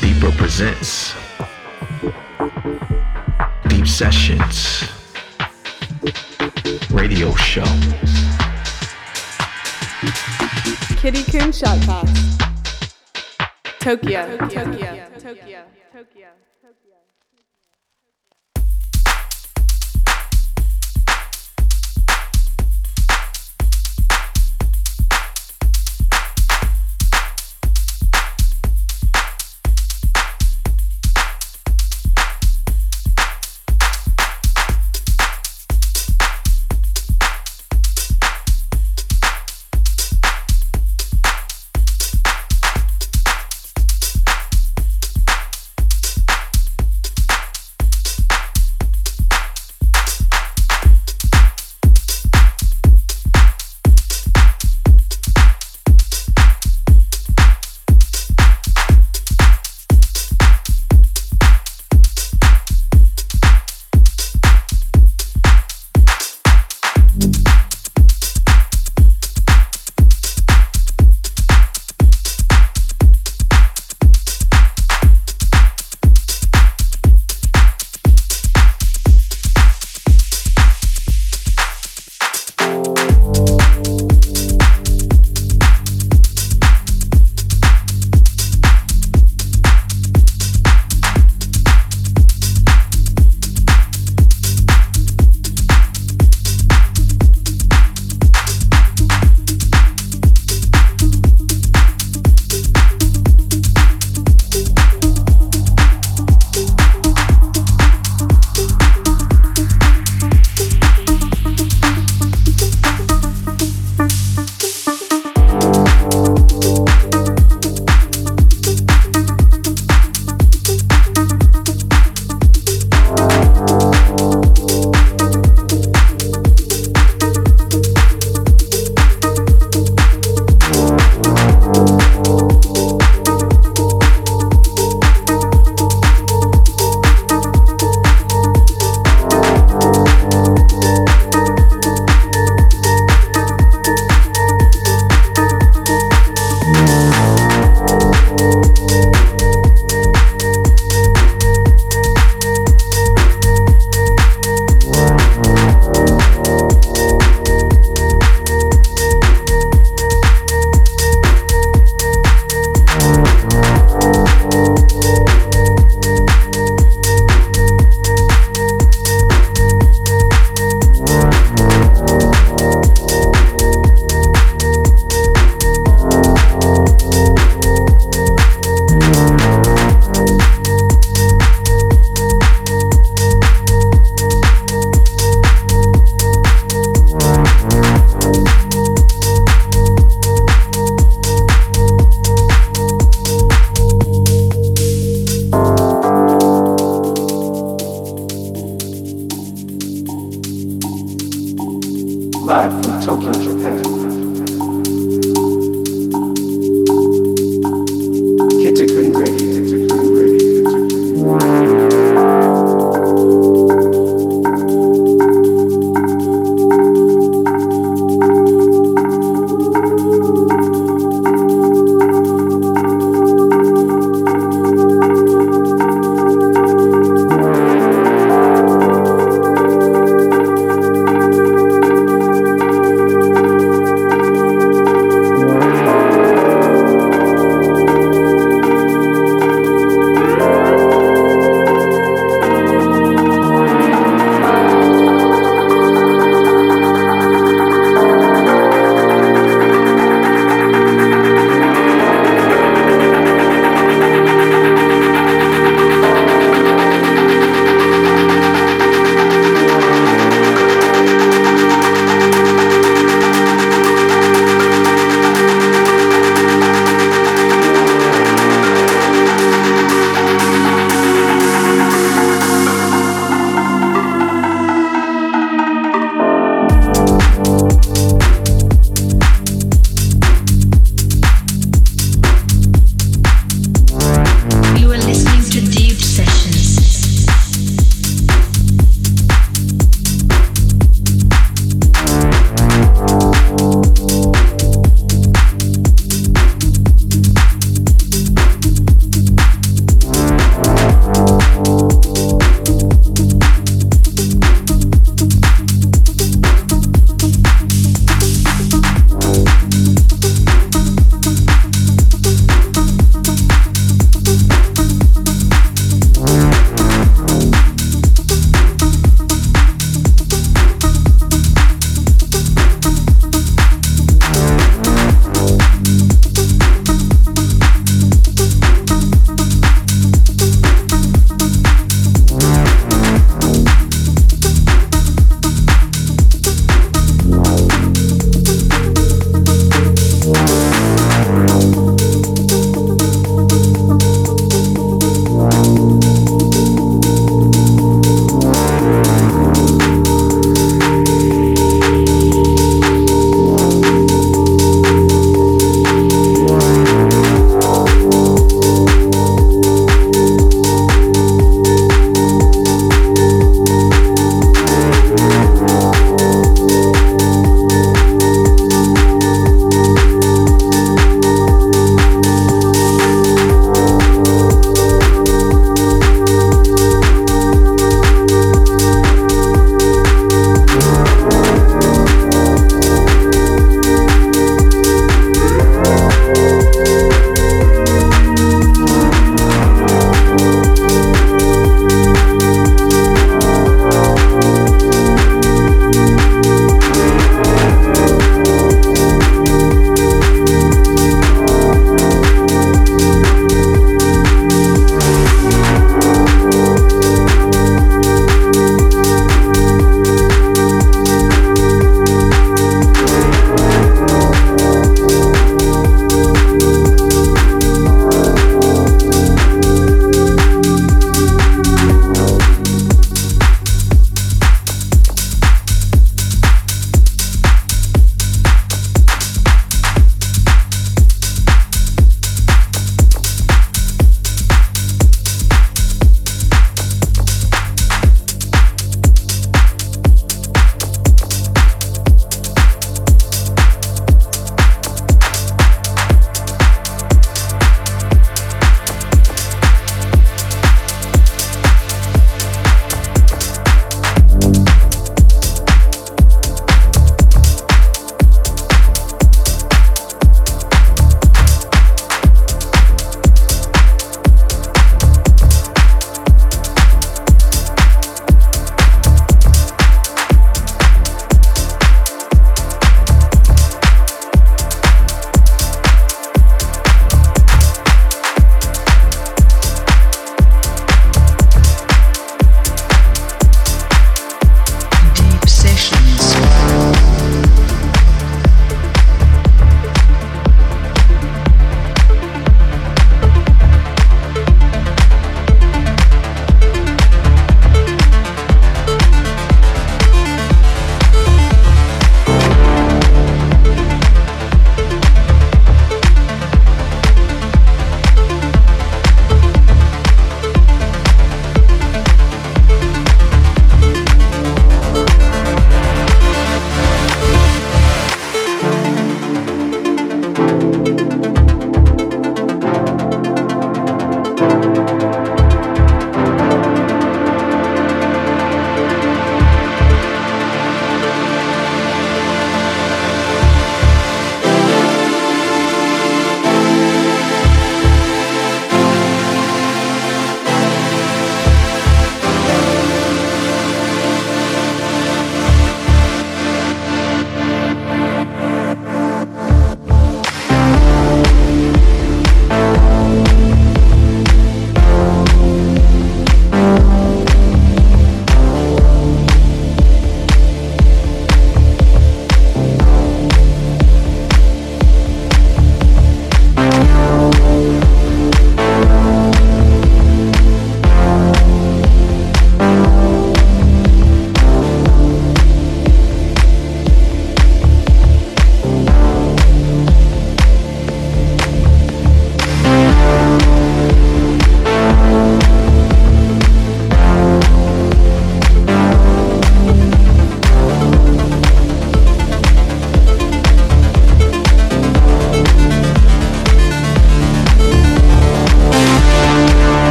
Deeper presents Deep Sessions Radio Show. Kittikun Shotcast. Tokyo. Tokyo. Tokyo. Tokyo. Tokyo.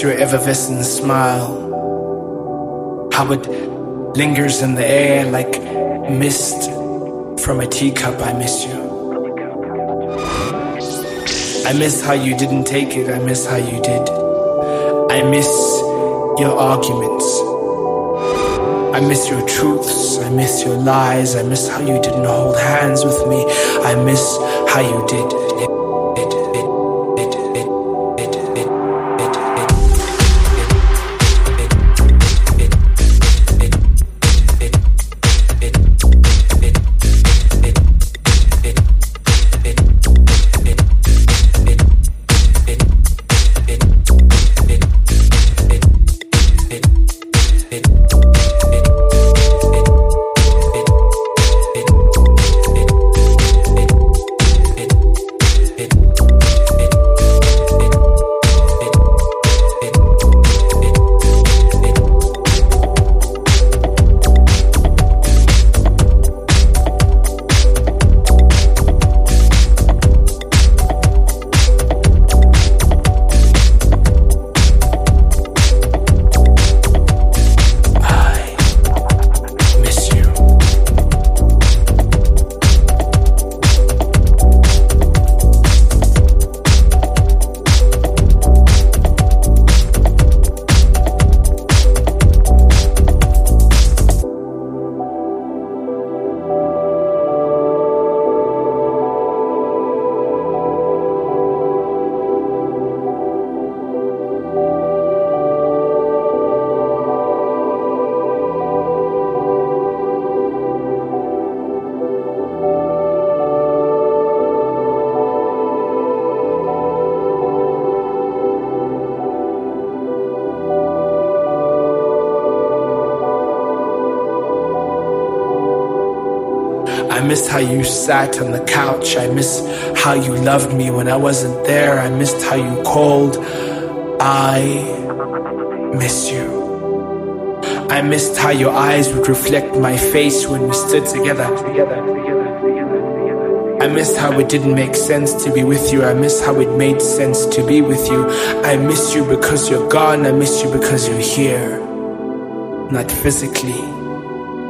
Your effervescent smile. How it lingers in the air like mist from a teacup. I miss you. I miss how you didn't take it. I miss how you did. I miss your arguments. I miss your truths. I miss your lies. I miss how you didn't hold hands with me. I miss how you did. Miss how you sat on the couch. I miss how you loved me when I wasn't there. I missed how you called. I miss you. I missed how your eyes would reflect my face when we stood together. I missed how it didn't make sense to be with you. I miss how it made sense to be with you. I miss you because you're gone. I miss you because you're here. Not physically,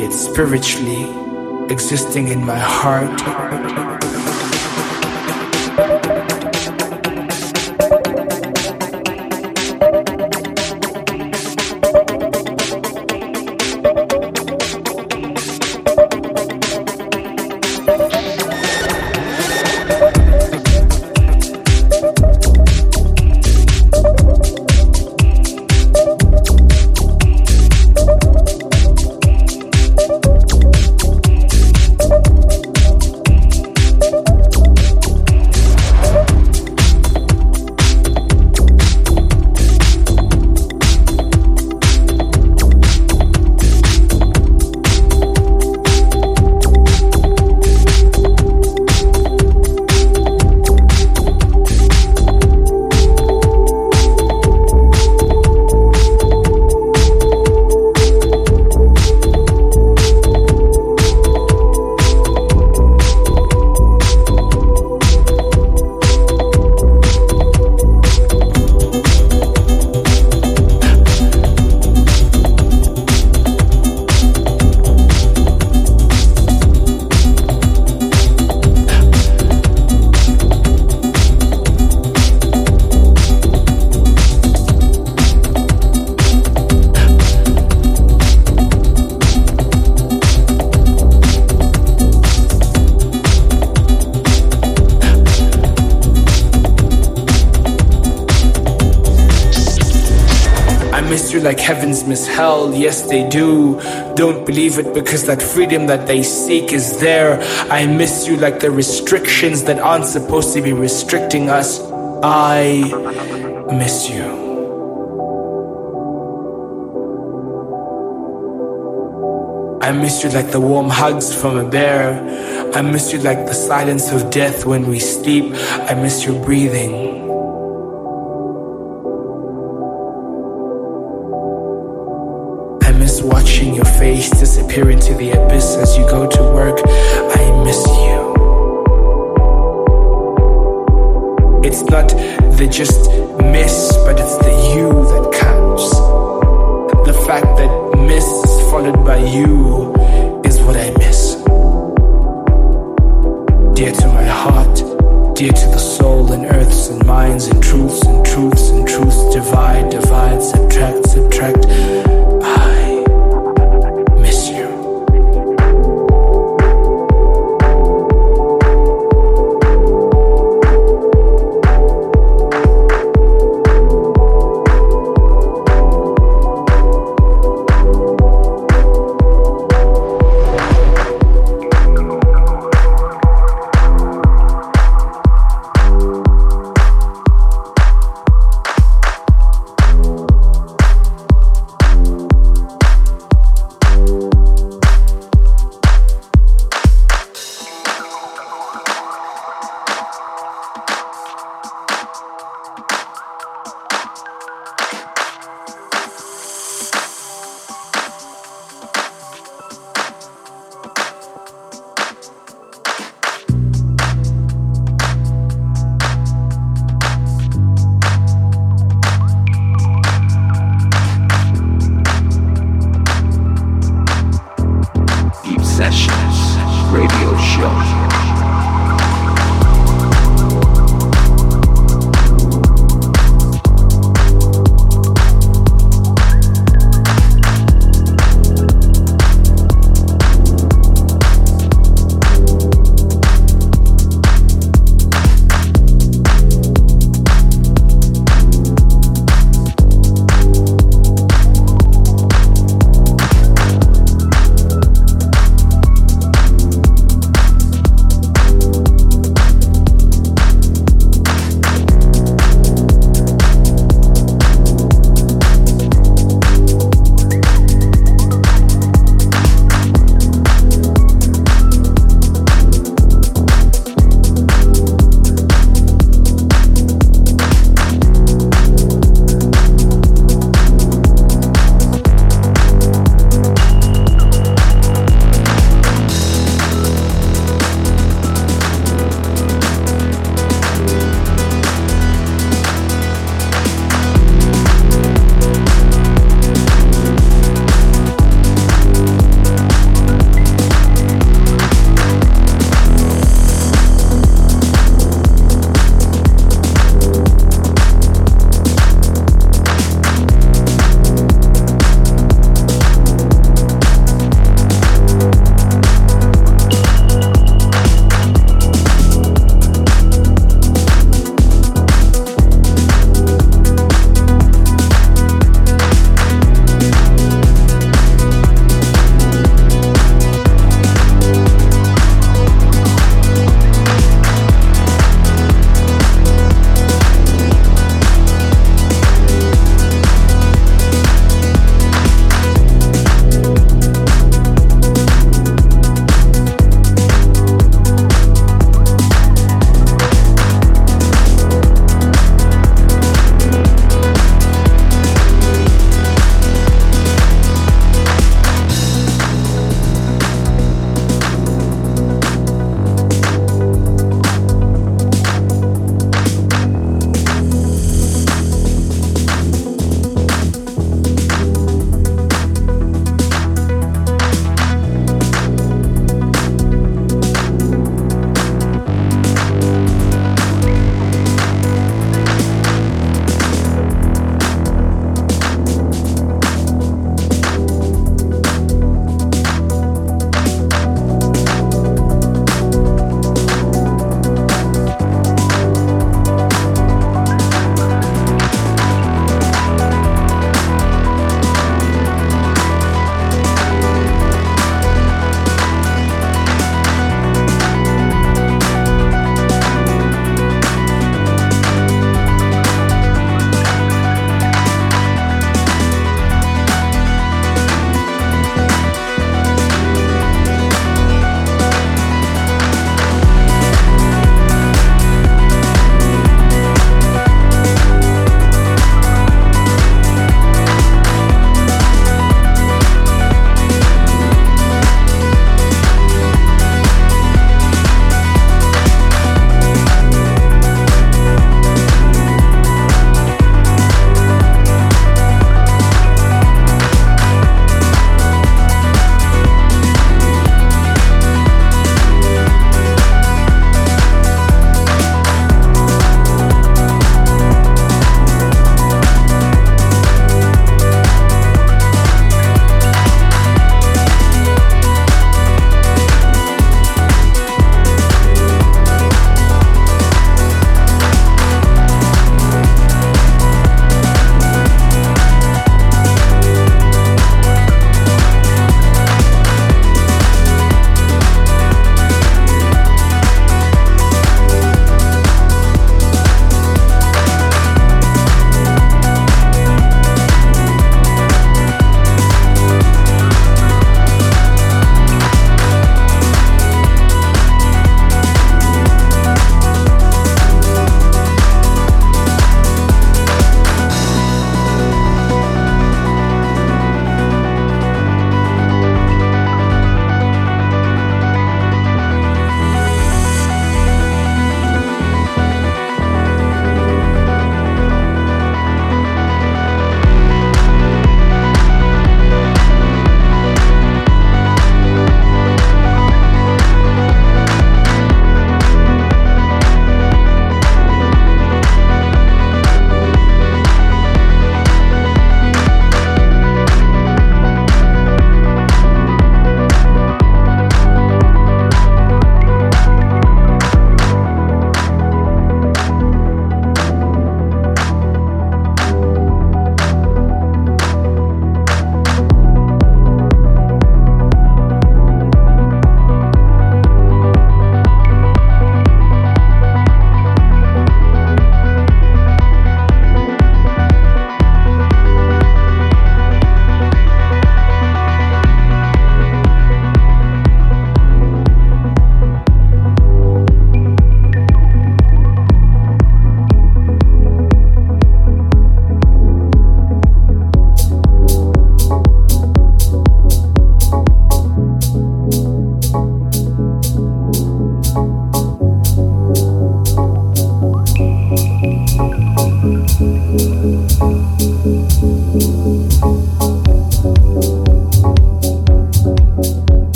yet spiritually existing in my heart. Like heavens miss hell, yes they do. Don't believe it because that freedom that they seek is there. I miss you like the restrictions that aren't supposed to be restricting us. I miss you. I miss you like the warm hugs from a bear. I miss you like the silence of death when we sleep. I miss your breathing. Disappear into the abyss as you go to work. I miss you. It's not the just miss,